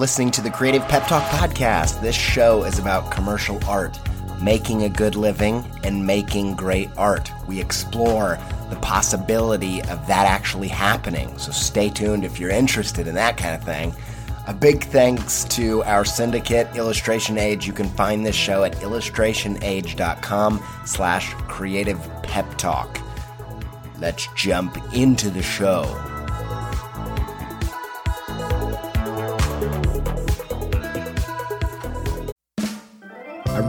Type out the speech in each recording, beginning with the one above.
Listening to the Creative Pep Talk Podcast. This show is about commercial art, making a good living, and making great art. We explore the possibility of that actually happening. So stay tuned if you're interested in that kind of thing. A big thanks to our syndicate, Illustration Age. You can find this show at illustrationage.com slash creative pep talk. Let's jump into the show.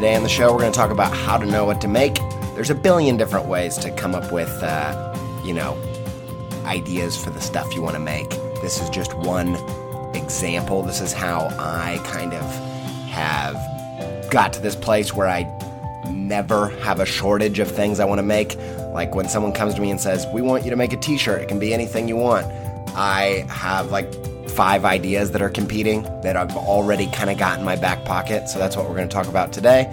Today on the show, we're going to talk about how to know what to make. There's a billion different ways to come up with, uh, you know, ideas for the stuff you want to make. This is just one example. This is how I kind of have got to this place where I never have a shortage of things I want to make. Like when someone comes to me and says, We want you to make a t shirt, it can be anything you want. I have like five ideas that are competing that I've already kind of got in my back pocket. So that's what we're going to talk about today.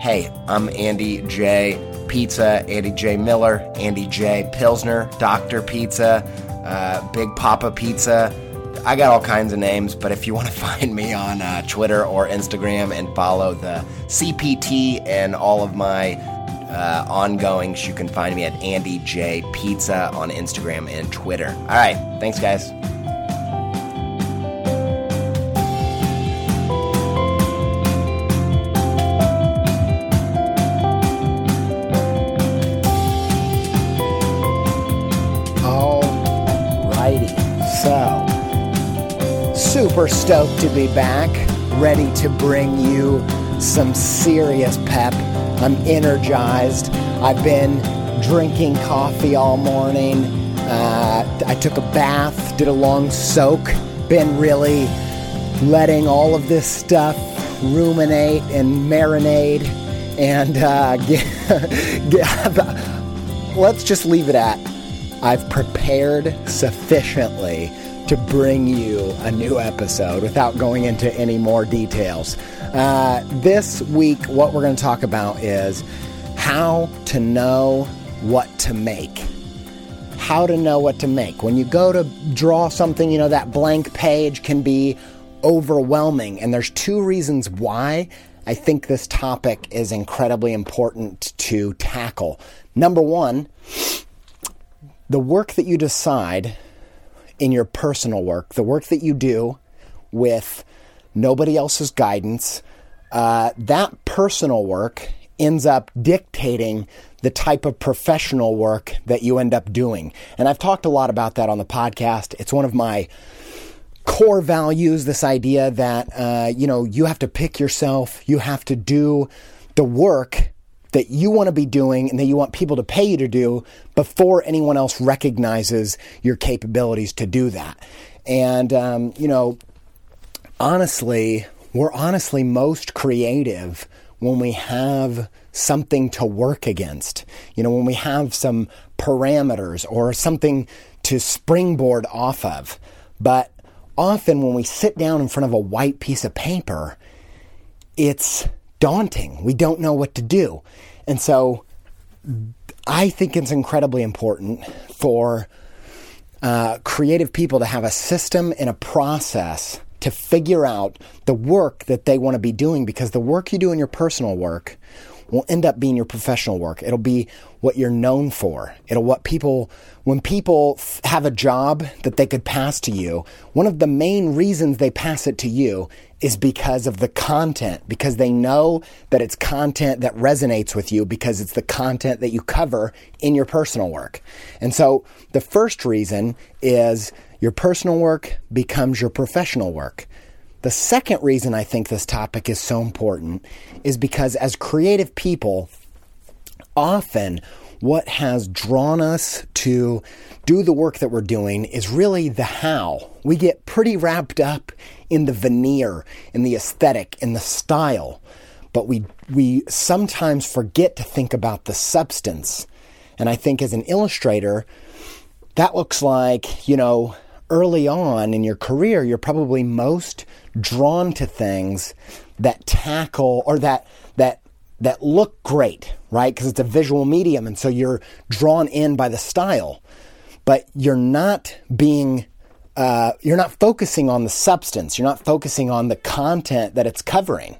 Hey, I'm Andy J. Pizza, Andy J. Miller, Andy J. Pilsner, Dr. Pizza, uh, Big Papa Pizza. I got all kinds of names, but if you want to find me on uh, Twitter or Instagram and follow the CPT and all of my uh, ongoings, you can find me at Andy J Pizza on Instagram and Twitter. All right, thanks, guys. Stoked to be back, ready to bring you some serious pep. I'm energized. I've been drinking coffee all morning. Uh, I took a bath, did a long soak, been really letting all of this stuff ruminate and marinate. And uh, get, get, let's just leave it at I've prepared sufficiently to bring you a new episode without going into any more details. Uh, this week, what we're going to talk about is how to know what to make. How to know what to make. When you go to draw something, you know, that blank page can be overwhelming. And there's two reasons why I think this topic is incredibly important to tackle. Number one, the work that you decide in your personal work, the work that you do with nobody else's guidance, uh, that personal work ends up dictating the type of professional work that you end up doing. And I've talked a lot about that on the podcast. It's one of my core values this idea that uh, you know you have to pick yourself you have to do the work that you want to be doing and that you want people to pay you to do before anyone else recognizes your capabilities to do that. And um, you know honestly we're honestly most creative when we have something to work against. You know when we have some parameters or something to springboard off of. But often when we sit down in front of a white piece of paper, it's daunting. We don't know what to do. And so I think it's incredibly important for uh, creative people to have a system and a process to figure out the work that they want to be doing because the work you do in your personal work will end up being your professional work. It'll be what you're known for. It'll what people, when people have a job that they could pass to you, one of the main reasons they pass it to you is because of the content, because they know that it's content that resonates with you, because it's the content that you cover in your personal work. And so the first reason is your personal work becomes your professional work. The second reason I think this topic is so important is because as creative people, often what has drawn us to do the work that we're doing is really the how. We get pretty wrapped up in the veneer, in the aesthetic, in the style, but we we sometimes forget to think about the substance. And I think as an illustrator, that looks like, you know, early on in your career, you're probably most drawn to things that tackle or that that that look great, right? Because it's a visual medium, and so you're drawn in by the style, but you're not being uh, you're not focusing on the substance. You're not focusing on the content that it's covering,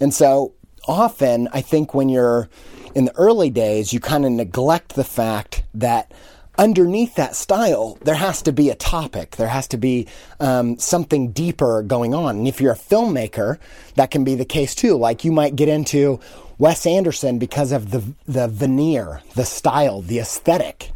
and so often I think when you're in the early days, you kind of neglect the fact that underneath that style, there has to be a topic. There has to be um, something deeper going on. And if you're a filmmaker, that can be the case too. Like you might get into Wes Anderson because of the the veneer, the style, the aesthetic.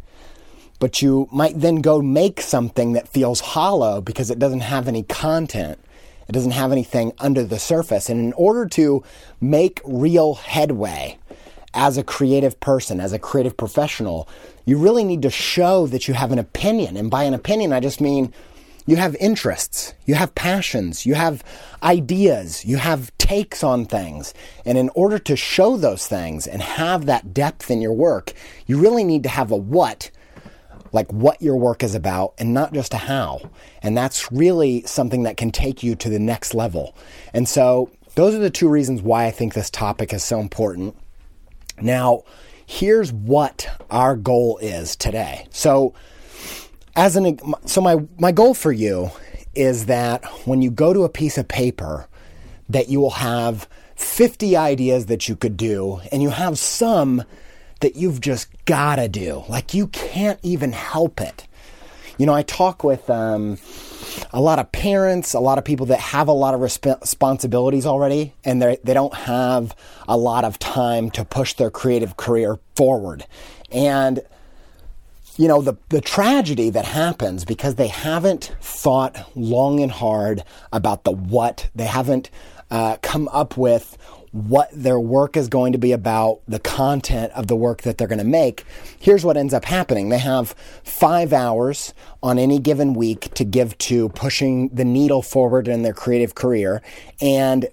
But you might then go make something that feels hollow because it doesn't have any content. It doesn't have anything under the surface. And in order to make real headway, as a creative person, as a creative professional, you really need to show that you have an opinion. And by an opinion, I just mean you have interests, you have passions, you have ideas, you have takes on things. And in order to show those things and have that depth in your work, you really need to have a what, like what your work is about, and not just a how. And that's really something that can take you to the next level. And so, those are the two reasons why I think this topic is so important. Now, here's what our goal is today. So, as an so my my goal for you is that when you go to a piece of paper that you will have 50 ideas that you could do and you have some that you've just got to do. Like you can't even help it. You know, I talk with um, a lot of parents, a lot of people that have a lot of resp- responsibilities already, and they they don't have a lot of time to push their creative career forward. And you know the the tragedy that happens because they haven't thought long and hard about the what. They haven't uh, come up with what their work is going to be about, the content of the work that they're going to make, here's what ends up happening. They have five hours on any given week to give to pushing the needle forward in their creative career. And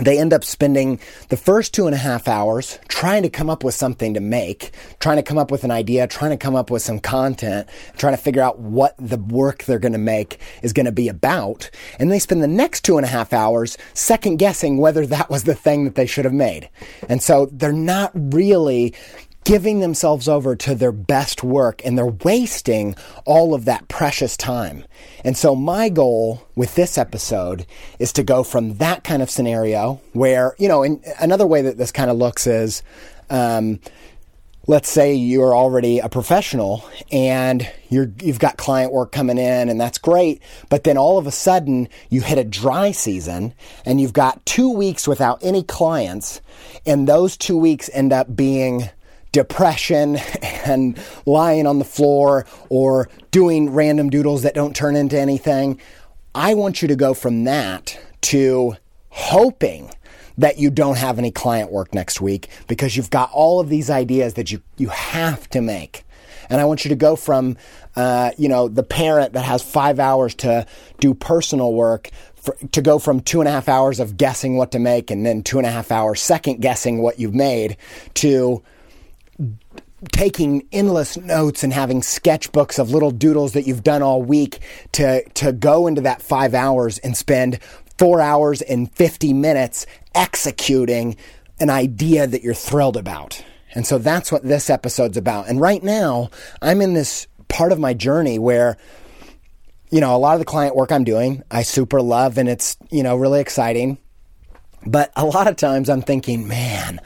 they end up spending the first two and a half hours trying to come up with something to make, trying to come up with an idea, trying to come up with some content, trying to figure out what the work they're going to make is going to be about. And they spend the next two and a half hours second guessing whether that was the thing that they should have made. And so they're not really giving themselves over to their best work and they're wasting all of that precious time. And so my goal with this episode is to go from that kind of scenario where, you know, in another way that this kind of looks is, um, let's say you're already a professional and you're you've got client work coming in and that's great but then all of a sudden you hit a dry season and you've got 2 weeks without any clients and those 2 weeks end up being depression and lying on the floor or doing random doodles that don't turn into anything I want you to go from that to hoping that you don't have any client work next week because you've got all of these ideas that you, you have to make. And I want you to go from, uh, you know, the parent that has five hours to do personal work for, to go from two and a half hours of guessing what to make and then two and a half hours second guessing what you've made to taking endless notes and having sketchbooks of little doodles that you've done all week to, to go into that five hours and spend four hours and 50 minutes executing an idea that you're thrilled about. And so that's what this episode's about. And right now, I'm in this part of my journey where, you know, a lot of the client work I'm doing, I super love and it's, you know, really exciting. But a lot of times I'm thinking, man,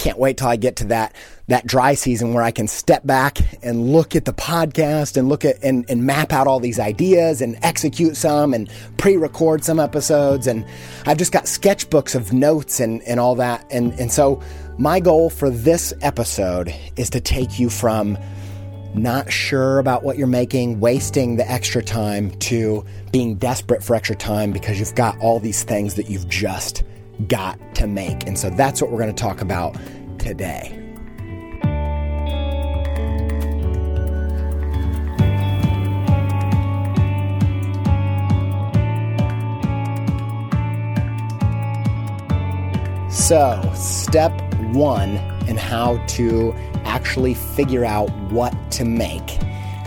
can't wait till I get to that that dry season where I can step back and look at the podcast and look at and, and map out all these ideas and execute some and pre-record some episodes. And I've just got sketchbooks of notes and, and all that. And, and so my goal for this episode is to take you from not sure about what you're making, wasting the extra time to being desperate for extra time because you've got all these things that you've just got to make. And so that's what we're going to talk about today. So, step one in how to actually figure out what to make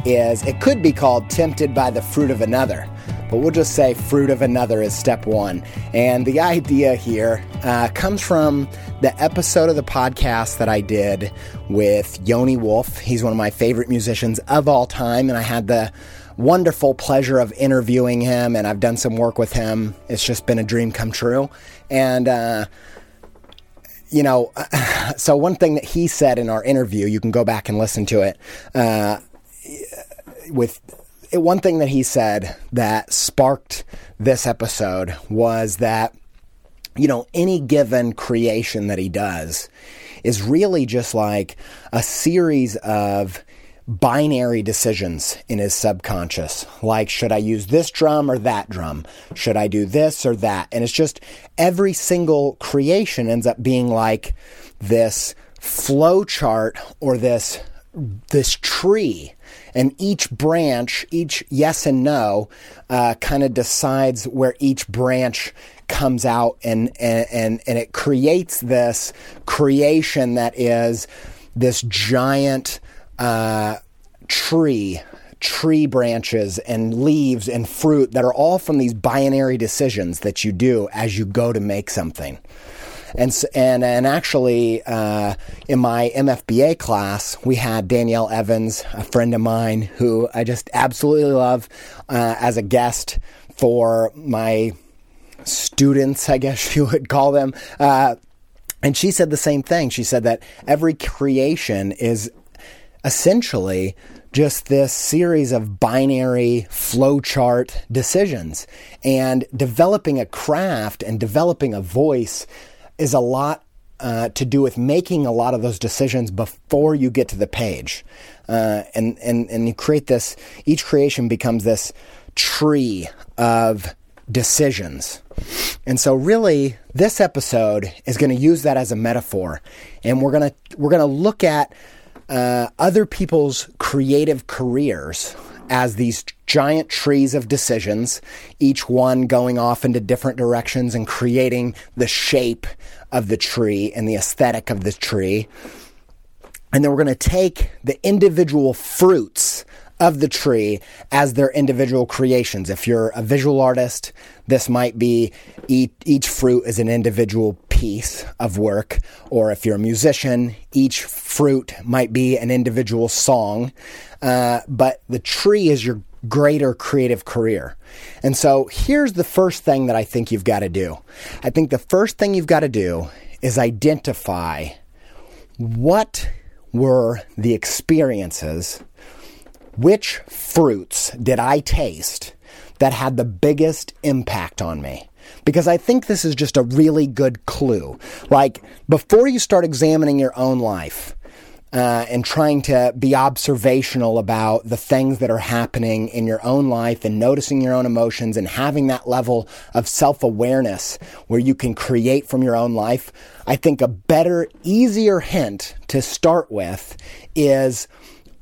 is it could be called tempted by the fruit of another but we'll just say fruit of another is step one. And the idea here uh, comes from the episode of the podcast that I did with Yoni Wolf. He's one of my favorite musicians of all time, and I had the wonderful pleasure of interviewing him, and I've done some work with him. It's just been a dream come true. And, uh, you know, so one thing that he said in our interview, you can go back and listen to it, uh, with one thing that he said that sparked this episode was that, you know, any given creation that he does is really just like a series of binary decisions in his subconscious. Like, should I use this drum or that drum? Should I do this or that? And it's just every single creation ends up being like this flow chart or this this tree and each branch, each yes and no, uh, kind of decides where each branch comes out, and, and and and it creates this creation that is this giant uh, tree tree branches and leaves and fruit that are all from these binary decisions that you do as you go to make something. And and and actually, uh, in my MFBA class, we had Danielle Evans, a friend of mine who I just absolutely love, uh, as a guest for my students, I guess you would call them. Uh, and she said the same thing. She said that every creation is essentially just this series of binary flowchart decisions. And developing a craft and developing a voice is a lot uh, to do with making a lot of those decisions before you get to the page. Uh, and, and, and you create this, each creation becomes this tree of decisions. And so really this episode is going to use that as a metaphor and we're going to we're going to look at uh, other people's creative careers as these giant trees of decisions, each one going off into different directions and creating the shape of the tree and the aesthetic of the tree. And then we're going to take the individual fruits of the tree as their individual creations. If you're a visual artist, this might be each, each, fruit is an individual piece of work. Or if you're a musician, each fruit might be an individual song. Uh, but the tree is your greater creative career. And so here's the first thing that I think you've got to do. I think the first thing you've got to do is identify what were the experiences? Which fruits did I taste that had the biggest impact on me? Because I think this is just a really good clue. Like, before you start examining your own life, uh, and trying to be observational about the things that are happening in your own life and noticing your own emotions and having that level of self awareness where you can create from your own life. I think a better, easier hint to start with is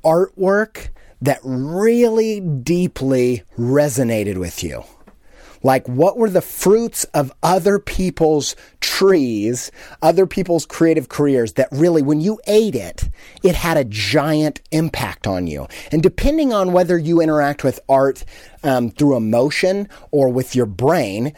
artwork that really deeply resonated with you. Like, what were the fruits of other people's trees, other people's creative careers that really, when you ate it, it had a giant impact on you? And depending on whether you interact with art um, through emotion or with your brain,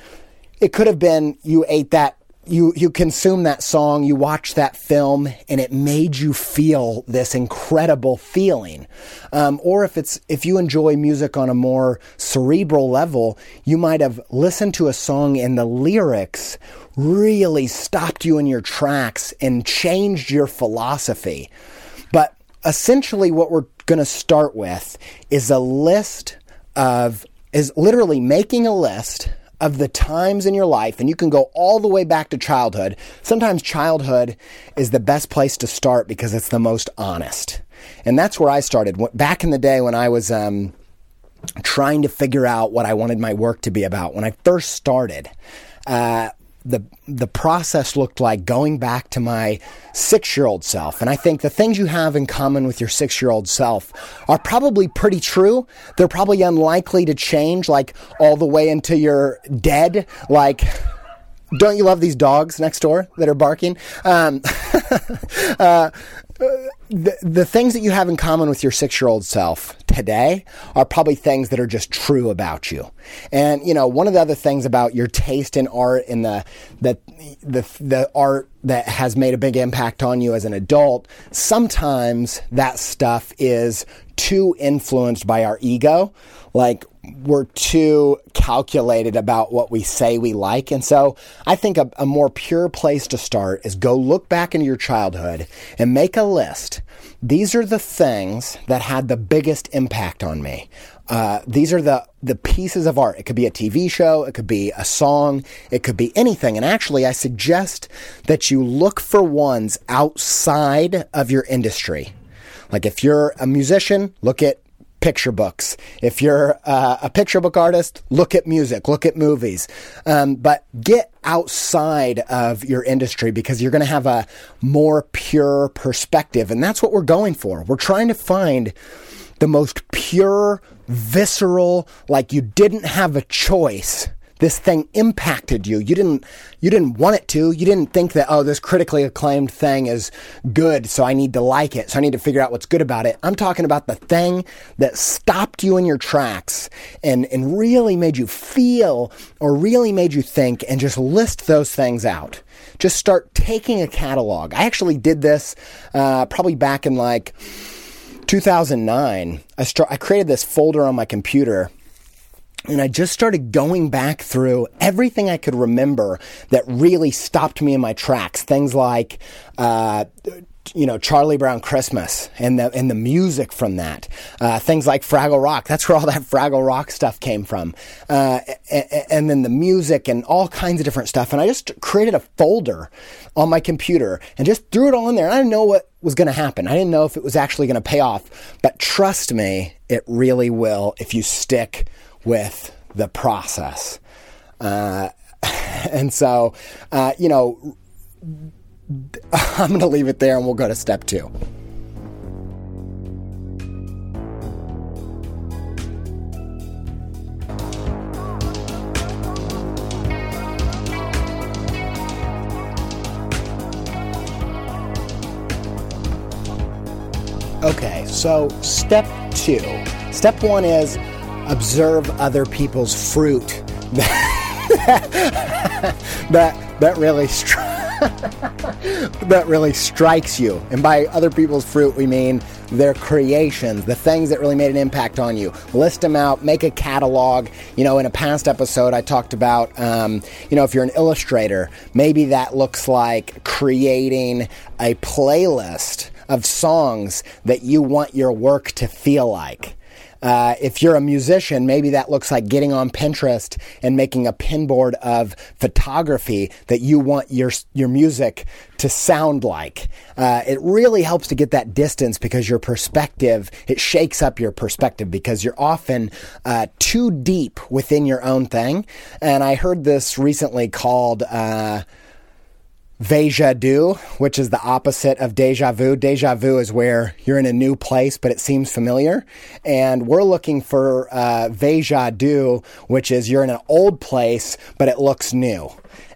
it could have been you ate that you you consume that song, you watch that film, and it made you feel this incredible feeling. Um, or if it's if you enjoy music on a more cerebral level, you might have listened to a song and the lyrics really stopped you in your tracks and changed your philosophy. But essentially, what we're going to start with is a list of is literally making a list of the times in your life, and you can go all the way back to childhood. Sometimes childhood is the best place to start because it's the most honest. And that's where I started. Back in the day when I was um, trying to figure out what I wanted my work to be about, when I first started, uh, the the process looked like going back to my six year old self. And I think the things you have in common with your six year old self are probably pretty true. They're probably unlikely to change like all the way until you're dead. Like, don't you love these dogs next door that are barking? Um, uh, the, things that you have in common with your six year old self today are probably things that are just true about you. And, you know, one of the other things about your taste in art and the, the, the, the art that has made a big impact on you as an adult, sometimes that stuff is too influenced by our ego. Like, we're too calculated about what we say we like. And so I think a, a, more pure place to start is go look back into your childhood and make a list. These are the things that had the biggest impact on me. Uh, these are the the pieces of art. It could be a TV show, it could be a song, it could be anything. And actually, I suggest that you look for ones outside of your industry. Like if you're a musician, look at picture books. If you're uh, a picture book artist, look at music, look at movies. Um, but get outside of your industry because you're going to have a more pure perspective. And that's what we're going for. We're trying to find the most pure, visceral, like you didn't have a choice this thing impacted you. You didn't you didn't want it to. You didn't think that oh this critically acclaimed thing is good, so I need to like it. So I need to figure out what's good about it. I'm talking about the thing that stopped you in your tracks and and really made you feel or really made you think and just list those things out. Just start taking a catalog. I actually did this uh, probably back in like 2009. I, I created this folder on my computer and I just started going back through everything I could remember that really stopped me in my tracks. Things like, uh, you know, Charlie Brown Christmas and the and the music from that. Uh, things like Fraggle Rock. That's where all that Fraggle Rock stuff came from. Uh, and, and, then the music and all kinds of different stuff. And I just created a folder on my computer and just threw it all in there. And I didn't know what was going to happen. I didn't know if it was actually going to pay off. But trust me, it really will if you stick with the process. Uh, and so, uh, you know, I'm going to leave it there and we'll go to step two. Okay, so step two. Step one is observe other people's fruit. that that really stri- that really strikes you. And by other people's fruit, we mean their creations, the things that really made an impact on you. List them out, make a catalog. You know, in a past episode, I talked about, um, you know, if you're an illustrator, maybe that looks like creating a playlist of songs that you want your work to feel like. Uh, if you're a musician, maybe that looks like getting on Pinterest and making a pinboard of photography that you want your your music to sound like. Uh, it really helps to get that distance because your perspective it shakes up your perspective because you're often uh, too deep within your own thing. And I heard this recently called uh, Veja du, which is the opposite of deja vu. Deja vu is where you're in a new place, but it seems familiar. And we're looking for uh, Veja which is you're in an old place, but it looks new.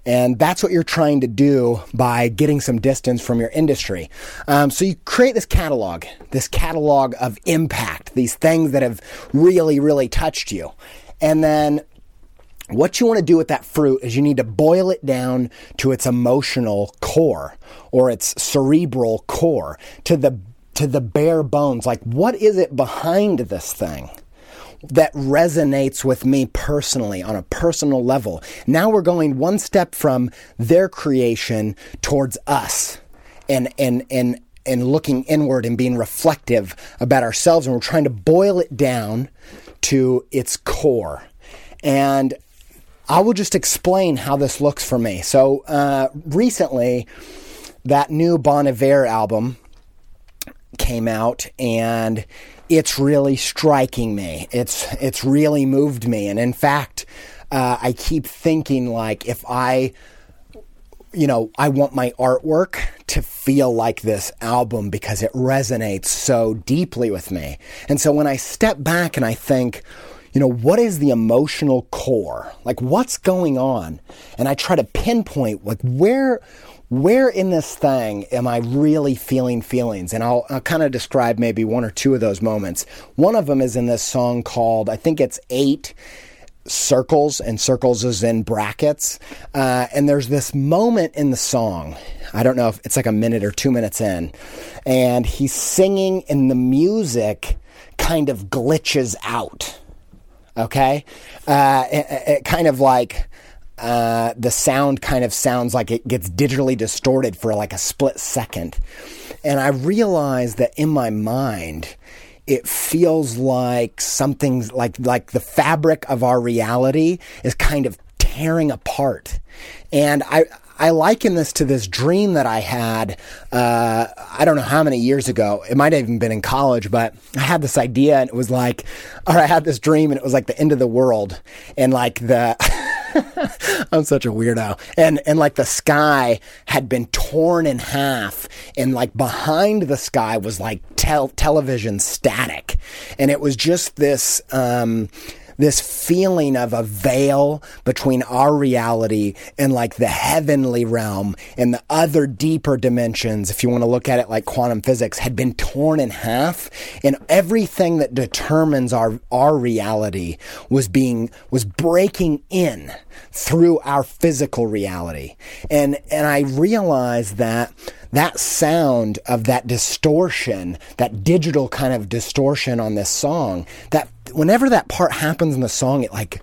And that's what you're trying to do by getting some distance from your industry. Um, so you create this catalog, this catalog of impact, these things that have really, really touched you. And then what you want to do with that fruit is you need to boil it down to its emotional core or its cerebral core to the to the bare bones. Like what is it behind this thing that resonates with me personally on a personal level? Now we're going one step from their creation towards us and and and and looking inward and being reflective about ourselves and we're trying to boil it down to its core. And I will just explain how this looks for me. So uh, recently, that new Bon Iver album came out, and it's really striking me. It's it's really moved me, and in fact, uh, I keep thinking like if I you know, I want my artwork to feel like this album because it resonates so deeply with me. And so when I step back and I think, you know, what is the emotional core? Like what's going on? And I try to pinpoint like where where in this thing am I really feeling feelings? And I'll, I'll kind of describe maybe one or two of those moments. One of them is in this song called, I think it's Eight Circles, and circles is in brackets. Uh, and there's this moment in the song. I don't know if it's like a minute or two minutes in. And he's singing, and the music kind of glitches out Okay, uh, it, it kind of like uh, the sound kind of sounds like it gets digitally distorted for like a split second, and I realize that in my mind it feels like something's like like the fabric of our reality is kind of tearing apart. And i I liken this to this dream that I had. Uh, I don't know how many years ago. It might have even been in college, but I had this idea, and it was like, or I had this dream, and it was like the end of the world, and like the. I'm such a weirdo. And and like the sky had been torn in half and like behind the sky was like tel- television static. And it was just this um this feeling of a veil between our reality and like the heavenly realm and the other deeper dimensions, if you want to look at it like quantum physics, had been torn in half. And everything that determines our, our reality was being, was breaking in through our physical reality. And, and I realized that that sound of that distortion, that digital kind of distortion on this song, that whenever that part happens in the song, it like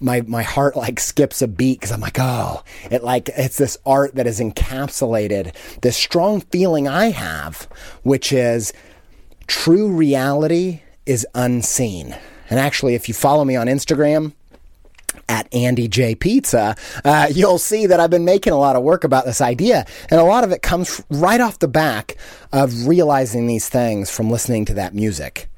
my my heart like skips a beat because I'm like, oh, it like it's this art that is encapsulated this strong feeling I have, which is true reality is unseen. And actually, if you follow me on Instagram, at Andy J Pizza, uh, you'll see that I've been making a lot of work about this idea, and a lot of it comes right off the back of realizing these things from listening to that music.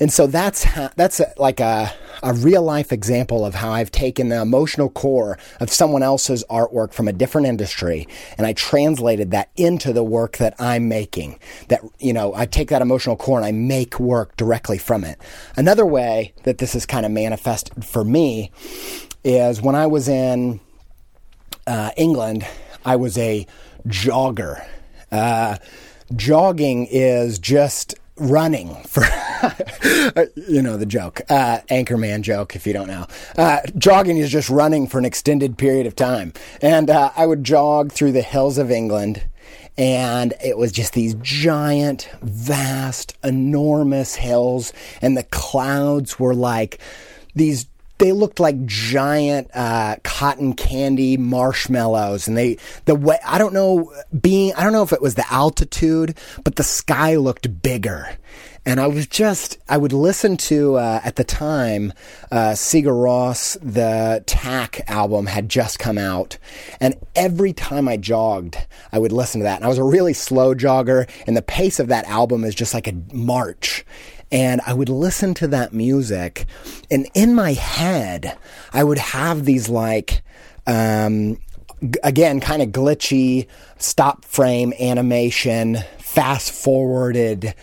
And so that's that's a, like a, a real life example of how I've taken the emotional core of someone else's artwork from a different industry and I translated that into the work that I'm making. That, you know, I take that emotional core and I make work directly from it. Another way that this is kind of manifested for me is when I was in uh, England, I was a jogger. Uh, jogging is just running for you know the joke uh, anchorman joke if you don't know. Uh, jogging is just running for an extended period of time. And uh, i would jog through the hills of england and it was just these giant vast enormous hills and the clouds were like these they looked like giant uh, cotton candy marshmallows, and they the way I don't know being I don't know if it was the altitude, but the sky looked bigger. And I was just, I would listen to, uh, at the time, uh, Sigur Rós, the Takk album had just come out. And every time I jogged, I would listen to that. And I was a really slow jogger, and the pace of that album is just like a march and I would listen to that music, and in my head, I would have these like, um, g- again, kind of glitchy stop frame animation, fast forwarded.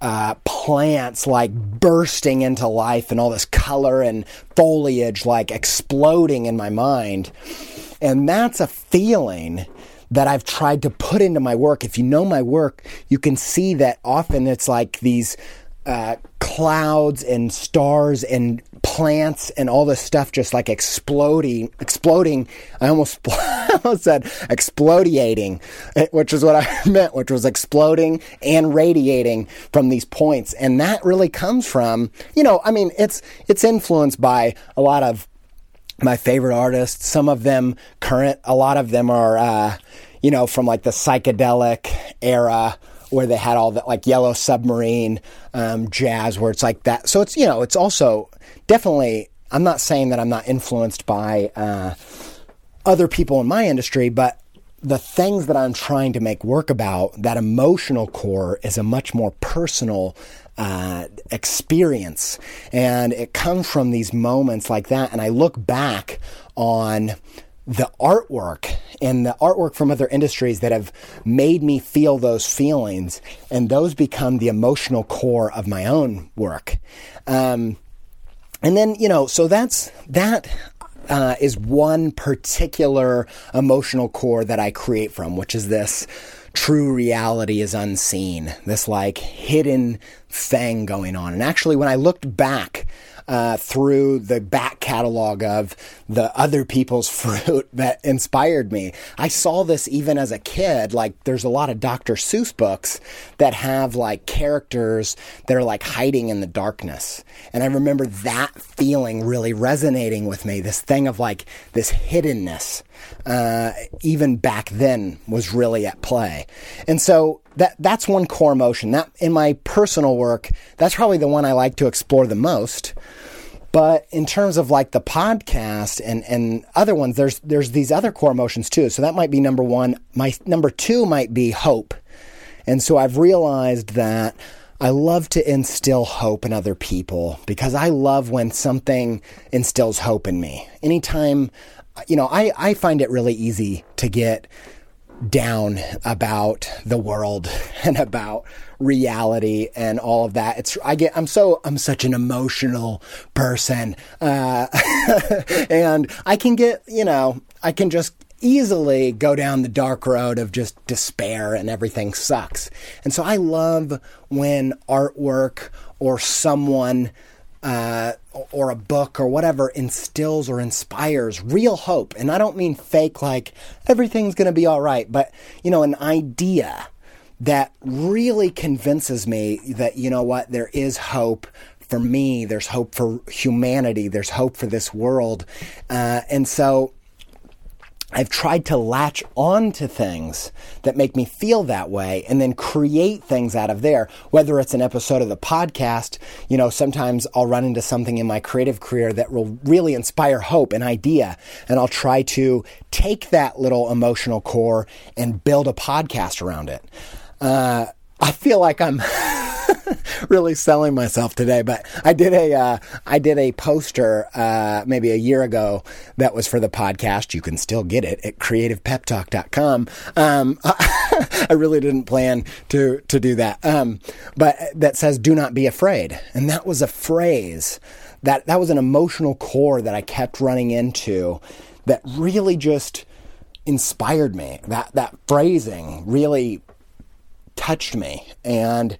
Uh, plants like bursting into life and all this color and foliage like exploding in my mind. And that's a feeling that I've tried to put into my work. If you know my work, you can see that often it's like these uh, clouds and stars and plants and all this stuff just like exploding, exploding. I almost, I almost said explodiating, eh, which is what I meant, which was exploding and radiating from these points. And that really comes from, you know, I mean, it's, it's influenced by a lot of my favorite artists. Some of them current, a lot of them are, uh, you know, from like the psychedelic era where they had all that like Yellow Submarine um, jazz, where it's like that. So it's you know it's also definitely. I'm not saying that I'm not influenced by uh, other people in my industry, but the things that I'm trying to make work about, that emotional core, is a much more personal uh, experience. And it comes from these moments like that. And I look back on the artwork and the artwork from other industries that have made me feel those feelings, and those become the emotional core of my own work. Um, and then, you know, so that's that uh, is one particular emotional core that I create from, which is this true reality is unseen, this like hidden thing going on. And actually, when I looked back uh, through the back catalog of the other people's fruit that inspired me. I saw this even as a kid. Like, there's a lot of Dr. Seuss books that have like characters that are like hiding in the darkness. And I remember that feeling really resonating with me this thing of like this hiddenness. Uh, even back then was really at play. And so that that's one core emotion. That in my personal work, that's probably the one I like to explore the most. But in terms of like the podcast and, and other ones, there's there's these other core emotions too. So that might be number one. My number two might be hope. And so I've realized that I love to instill hope in other people because I love when something instills hope in me. Anytime, you know, I, I find it really easy to get down about the world and about reality and all of that. It's I get I'm so I'm such an emotional person, uh, and I can get you know I can just easily go down the dark road of just despair and everything sucks. And so I love when artwork or someone uh, or a book or whatever instills or inspires real hope. And I don't mean fake, like everything's going to be all right, but, you know, an idea that really convinces me that, you know what, there is hope for me, there's hope for humanity, there's hope for this world. Uh, and so I've tried to latch on to things that make me feel that way and then create things out of there. Whether it's an episode of the podcast, you know, sometimes I'll run into something in my creative career that will really inspire hope, an idea, and I'll try to take that little emotional core and build a podcast around it. Uh, I feel like I'm really selling myself today, but I did a uh, I did a poster uh, maybe a year ago that was for the podcast. You can still get it at creativepeptalk.com. Um, I really didn't plan to to do that, um, but that says "Do not be afraid," and that was a phrase that that was an emotional core that I kept running into that really just inspired me. That that phrasing really touched me. And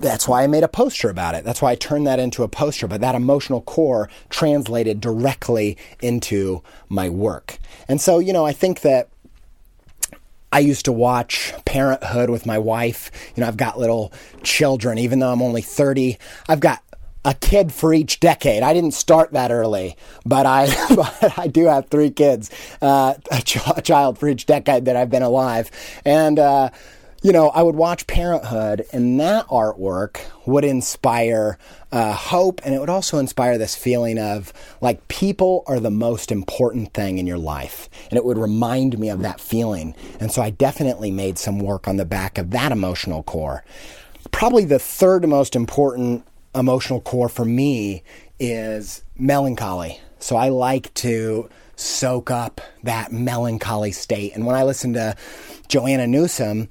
that's why I made a poster about it. That's why I turned that into a poster. But that emotional core translated directly into my work. And so, you know, I think that I used to watch Parenthood with my wife. You know, I've got little children, even though I'm only 30. I've got a kid for each decade. I didn't start that early, but I but I do have three kids, uh, a, ch- a, child for each decade that I've been alive, and. Uh, you know, I would watch Parenthood, and that artwork would inspire uh, hope, and it would also inspire this feeling of like people are the most important thing in your life. And it would remind me of that feeling. And so I definitely made some work on the back of that emotional core. Probably the third most important emotional core for me is melancholy. So I like to soak up that melancholy state. And when I listen to Joanna Newsom,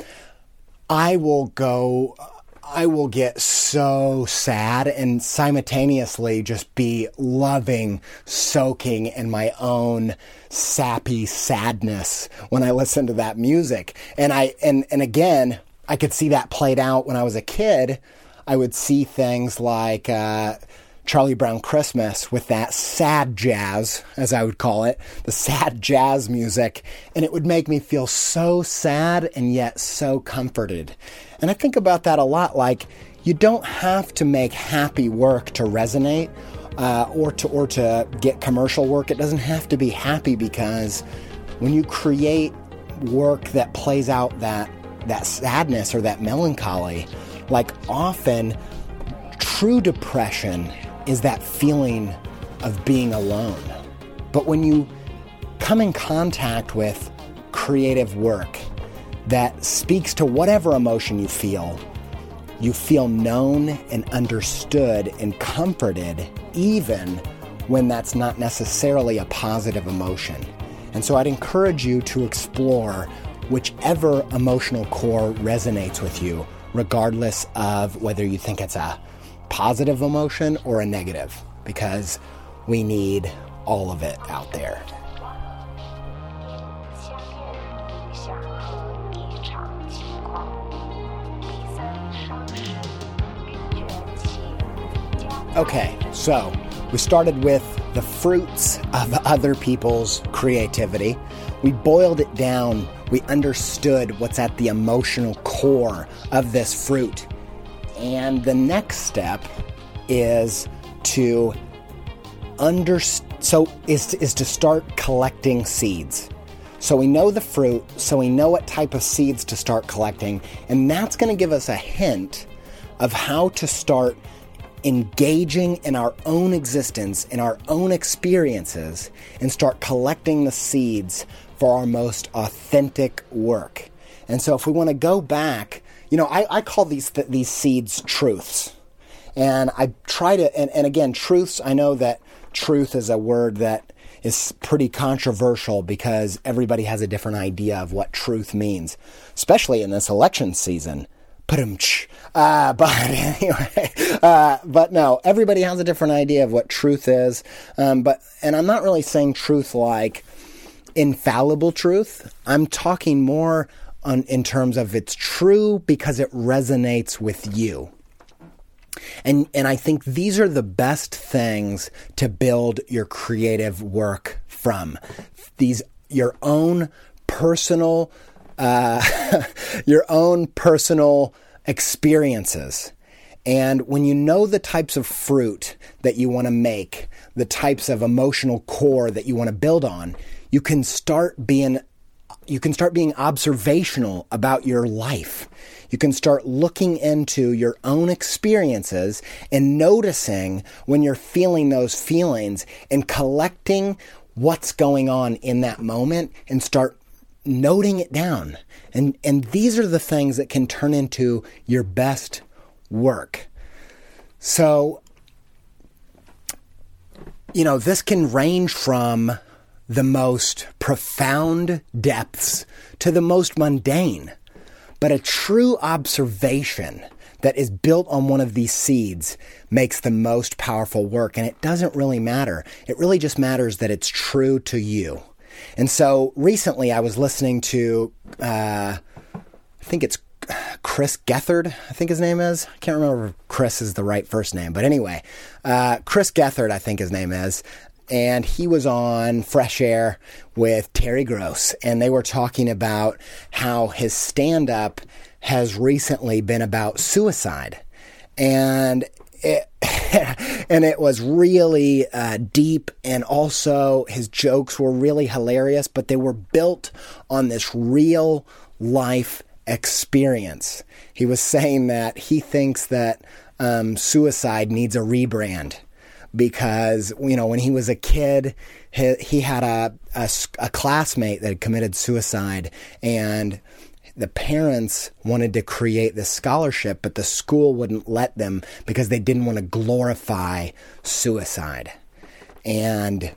I will go, I will get so sad and simultaneously just be loving, soaking in my own sappy sadness when I listen to that music. And I, and, and again, I could see that played out when I was a kid. I would see things like, uh, Charlie Brown Christmas with that sad jazz, as I would call it, the sad jazz music, and it would make me feel so sad and yet so comforted. And I think about that a lot like you don't have to make happy work to resonate uh, or to or to get commercial work. It doesn't have to be happy because when you create work that plays out that that sadness or that melancholy, like often true depression is that feeling of being alone. But when you come in contact with creative work that speaks to whatever emotion you feel, you feel known and understood and comforted, even when that's not necessarily a positive emotion. And so I'd encourage you to explore whichever emotional core resonates with you, regardless of whether you think it's a positive emotion or a negative because we need all of it out there. Okay, so we started with the fruits of other people's creativity. We boiled it down. We understood what's at the emotional core of this fruit. And the next step is to under so is is to start collecting seeds. So we know the fruit, so we know what type of seeds to start collecting, and that's going to give us a hint of how to start engaging in our own existence, in our own experiences, and start collecting the seeds for our most authentic work. And so if we want to go back you know, I, I call these th- these seeds truths, and I try to. And, and again, truths. I know that truth is a word that is pretty controversial because everybody has a different idea of what truth means, especially in this election season. Uh, but anyway, uh, but no, everybody has a different idea of what truth is. Um, but and I'm not really saying truth like infallible truth. I'm talking more on, in terms of it's true because it resonates with you. And, and I think these are the best things to build your creative work from. These, your own personal, uh, your own personal experiences. And when you know the types of fruit that you want to make, the types of emotional core that you want to build on, you can start being you can start being observational about your life. You can start looking into your own experiences and noticing when you're feeling those feelings and collecting what's going on in that moment and start noting it down. And, and these are the things that can turn into your best work. So, you know, this can range from the most profound depths to the most mundane. But a true observation that is built on one of these seeds makes the most powerful work. And it doesn't really matter. It really just matters that it's true to you. And so recently I was listening to, uh, I think it's Chris Gethard, I think his name is. I can't remember if Chris is the right first name, but anyway, uh, Chris Gethard, I think his name is and he was on Fresh Air with Terry Gross, and they were talking about how his stand up has recently been about suicide. And it, and it was really uh, deep, and also his jokes were really hilarious, but they were built on this real life experience. He was saying that he thinks that um, suicide needs a rebrand because you know when he was a kid he, he had a, a, a classmate that had committed suicide and the parents wanted to create this scholarship, but the school wouldn't let them because they didn't want to glorify suicide. And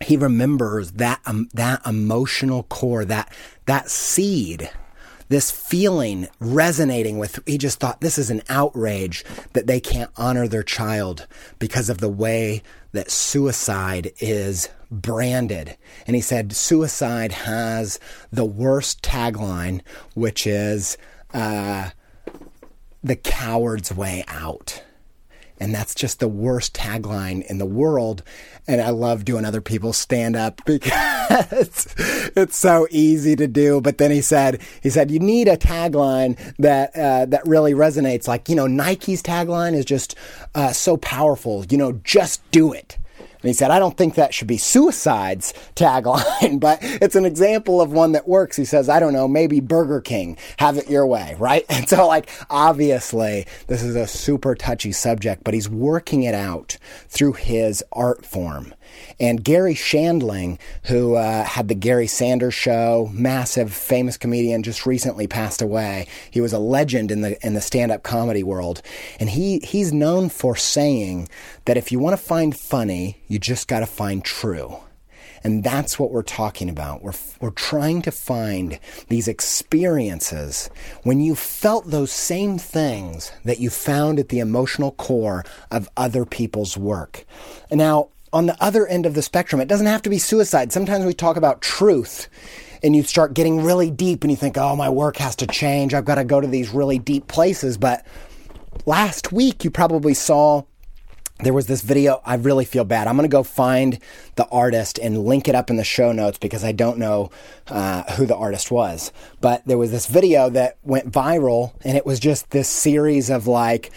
he remembers that um, that emotional core, that that seed, this feeling resonating with. He just thought this is an outrage that they can't honor their child because of the way that suicide is branded. And he said suicide has the worst tagline, which is uh, the coward's way out. And that's just the worst tagline in the world. And I love doing other people's stand up because it's so easy to do. But then he said, he said, you need a tagline that, uh, that really resonates. Like, you know, Nike's tagline is just uh, so powerful. You know, just do it. And he said, I don't think that should be suicide's tagline, but it's an example of one that works. He says, I don't know, maybe Burger King, have it your way, right? And so, like, obviously, this is a super touchy subject, but he's working it out through his art form. And Garry Shandling, who uh, had the Larry Sanders show, massive famous comedian, just recently passed away. He was a legend in the in the stand up comedy world, and he he's known for saying that if you want to find funny, you just got to find true. And that's what we're talking about. We're, we're trying to find these experiences when you felt those same things that you found at the emotional core of other people's work. And now, on the other end of the spectrum, it doesn't have to be suicide. Sometimes we talk about truth and you start getting really deep and you think, oh, my work has to change. I've got to go to these really deep places. But last week, you probably saw there was this video. I really feel bad. I'm going to go find the artist and link it up in the show notes because I don't know uh, who the artist was. But there was this video that went viral, and it was just this series of like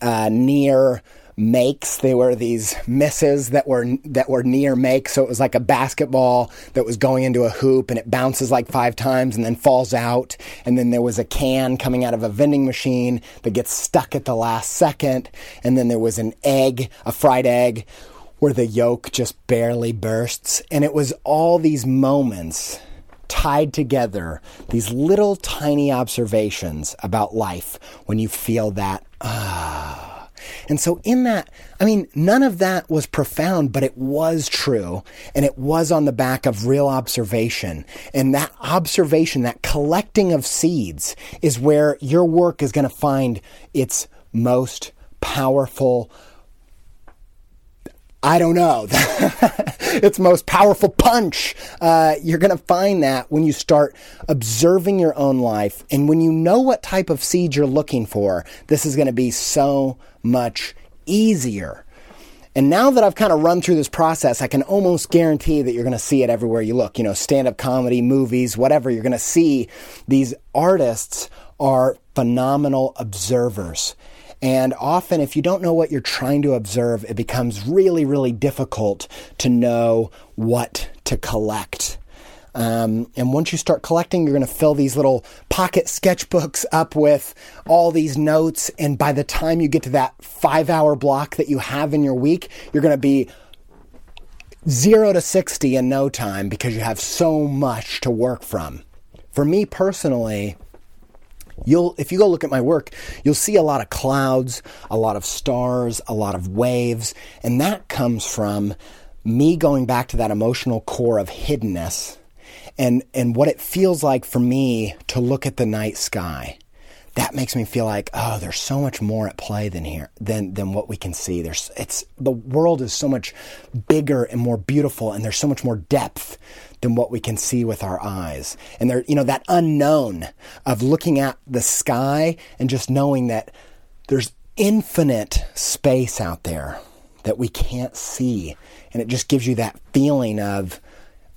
uh, near makes. They were these misses that were that were near makes. So it was like a basketball that was going into a hoop and it bounces like five times and then falls out. And then there was a can coming out of a vending machine that gets stuck at the last second. And then there was an egg, a fried egg, where the yolk just barely bursts. And it was all these moments tied together, these little tiny observations about life when you feel that, ah. And so, in that, I mean, none of that was profound, but it was true. And it was on the back of real observation. And that observation, that collecting of seeds, is where your work is going to find its most powerful. I don't know. its most powerful punch. Uh, you're going to find that when you start observing your own life and when you know what type of seed you're looking for, this is going to be so much easier. And now that I've kind of run through this process, I can almost guarantee that you're going to see it everywhere you look. You know, stand up comedy, movies, whatever. You're going to see these artists are phenomenal observers. And often, if you don't know what you're trying to observe, it becomes really, really difficult to know what to collect. Um, and once you start collecting, you're going to fill these little pocket sketchbooks up with all these notes. And by the time you get to that five hour block that you have in your week, you're going to be zero to 60 in no time because you have so much to work from. For me personally, You'll, if you go look at my work, you'll see a lot of clouds, a lot of stars, a lot of waves, and that comes from me going back to that emotional core of hiddenness and and what it feels like for me to look at the night sky that makes me feel like oh there's so much more at play than here than than what we can see. There's it's the world is so much bigger and more beautiful and there's so much more depth than what we can see with our eyes. And there you know that unknown of looking at the sky and just knowing that there's infinite space out there that we can't see. And it just gives you that feeling of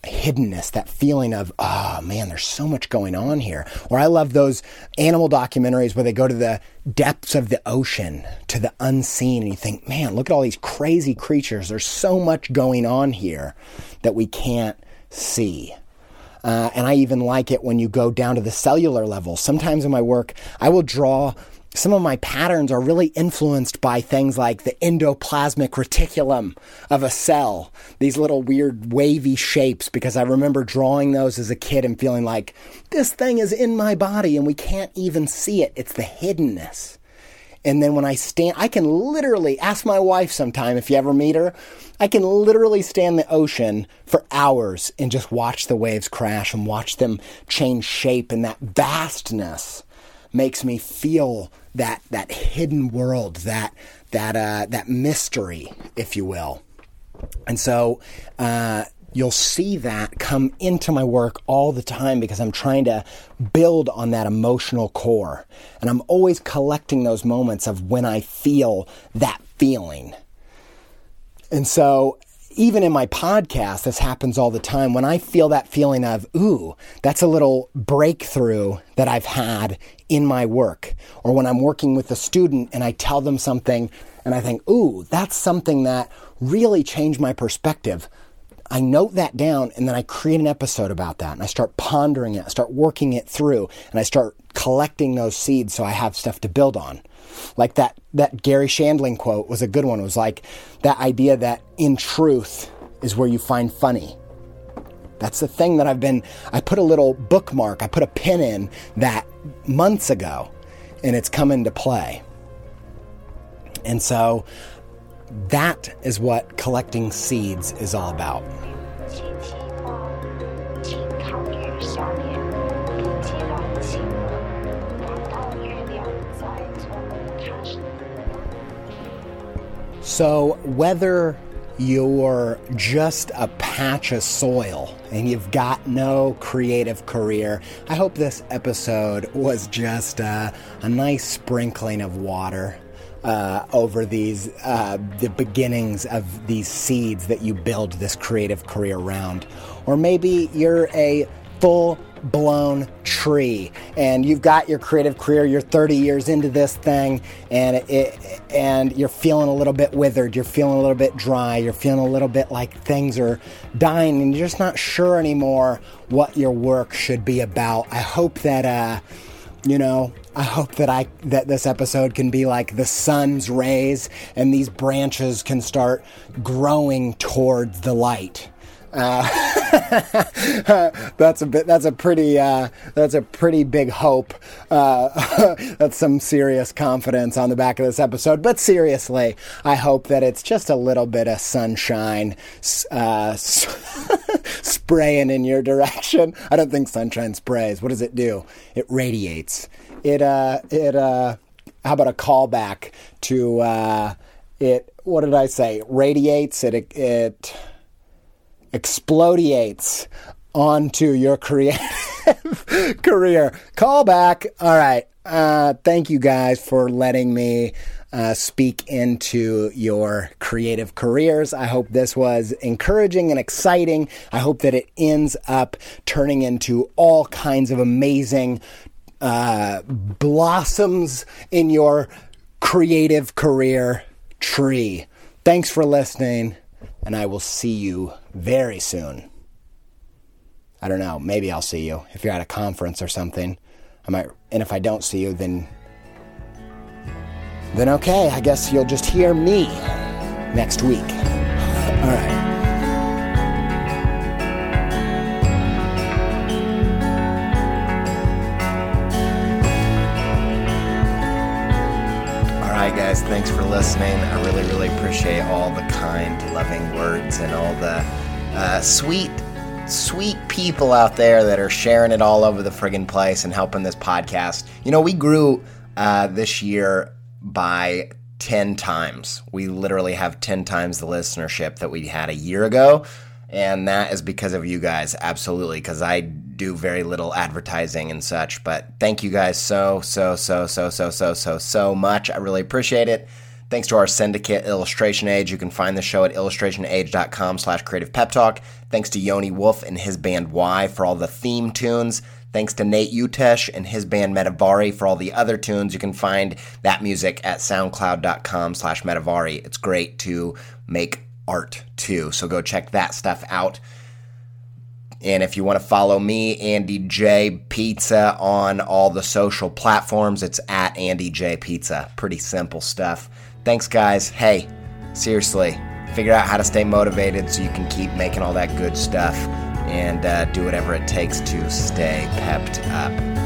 hiddenness, that feeling of, oh man, there's so much going on here. Or I love those animal documentaries where they go to the depths of the ocean, to the unseen, and you think, man, look at all these crazy creatures. There's so much going on here that we can't see. Uh, and I even like it when you go down to the cellular level. Sometimes in my work, I will draw some of my patterns are really influenced by things like the endoplasmic reticulum of a cell, these little weird wavy shapes, because I remember drawing those as a kid and feeling like this thing is in my body and we can't even see it. It's the hiddenness. And then when I stand, I can literally ask my wife sometime if you ever meet her. I can literally stand the ocean for hours and just watch the waves crash and watch them change shape and that vastness makes me feel that that hidden world, that that uh, that mystery, if you will. And so uh, you'll see that come into my work all the time because I'm trying to build on that emotional core, and I'm always collecting those moments of when I feel that feeling. And so even in my podcast, this happens all the time. When I feel that feeling of, ooh, that's a little breakthrough that I've had in my work, or when I'm working with a student and I tell them something and I think, ooh, that's something that really changed my perspective. I note that down and then I create an episode about that and I start pondering it, I start working it through, and I start collecting those seeds so I have stuff to build on. Like that that Garry Shandling quote was a good one. It was like that idea that in truth is where you find funny. That's the thing that I've been I put a little bookmark, I put a pin in that months ago and it's come into play. And so that is what collecting seeds is all about. So, whether you're just a patch of soil and you've got no creative career, I hope this episode was just uh, a nice sprinkling of water. Uh, over these uh, the beginnings of these seeds that you build this creative career around, or maybe you're a full blown tree and you've got your creative career you're 30 years into this thing and it, and you're feeling a little bit withered you're feeling a little bit dry you're feeling a little bit like things are dying and you're just not sure anymore what your work should be about. I hope that uh you know I hope that I that this episode can be like the sun's rays and these branches can start growing towards the light. Uh, that's a bit. That's a pretty. Uh, that's a pretty big hope. Uh, that's some serious confidence on the back of this episode. But seriously, I hope that it's just a little bit of sunshine uh, spraying in your direction. I don't think sunshine sprays. What does it do? It radiates. It. Uh. It. Uh. How about a callback to uh, it? What did I say? Radiates. It. It explodiates onto your creative career. Call back. All right. Uh, thank you guys for letting me uh, speak into your creative careers. I hope this was encouraging and exciting. I hope that it ends up turning into all kinds of amazing uh, blossoms in your creative career tree. Thanks for listening and I will see you very soon. I don't know, maybe I'll see you if you're at a conference or something. I might and if I don't see you then then okay, I guess you'll just hear me next week. All right. Guys, thanks for listening. I really, really appreciate all the kind, loving words and all the uh, sweet, sweet people out there that are sharing it all over the friggin' place and helping this podcast. You know, we grew uh, this year by 10 times. We literally have 10 times the listenership that we had a year ago. And that is because of you guys, absolutely, because I do very little advertising and such. But thank you guys so, so, so, so, so, so, so, so much. I really appreciate it. Thanks to our syndicate, Illustration Age. You can find the show at illustrationage.com slash creative pep talk. Thanks to Yoni Wolf and his band WHY? for all the theme tunes. Thanks to Nate Utesch and his band Metavari for all the other tunes. You can find that music at soundcloud.com slash Metavari. It's great to make art too, so go check that stuff out. And if you want to follow me, Andy J Pizza, on all the social platforms, it's at Andy J Pizza. Pretty simple stuff. Thanks, guys. Hey, seriously, figure out how to stay motivated so you can keep making all that good stuff and uh, do whatever it takes to stay pepped up.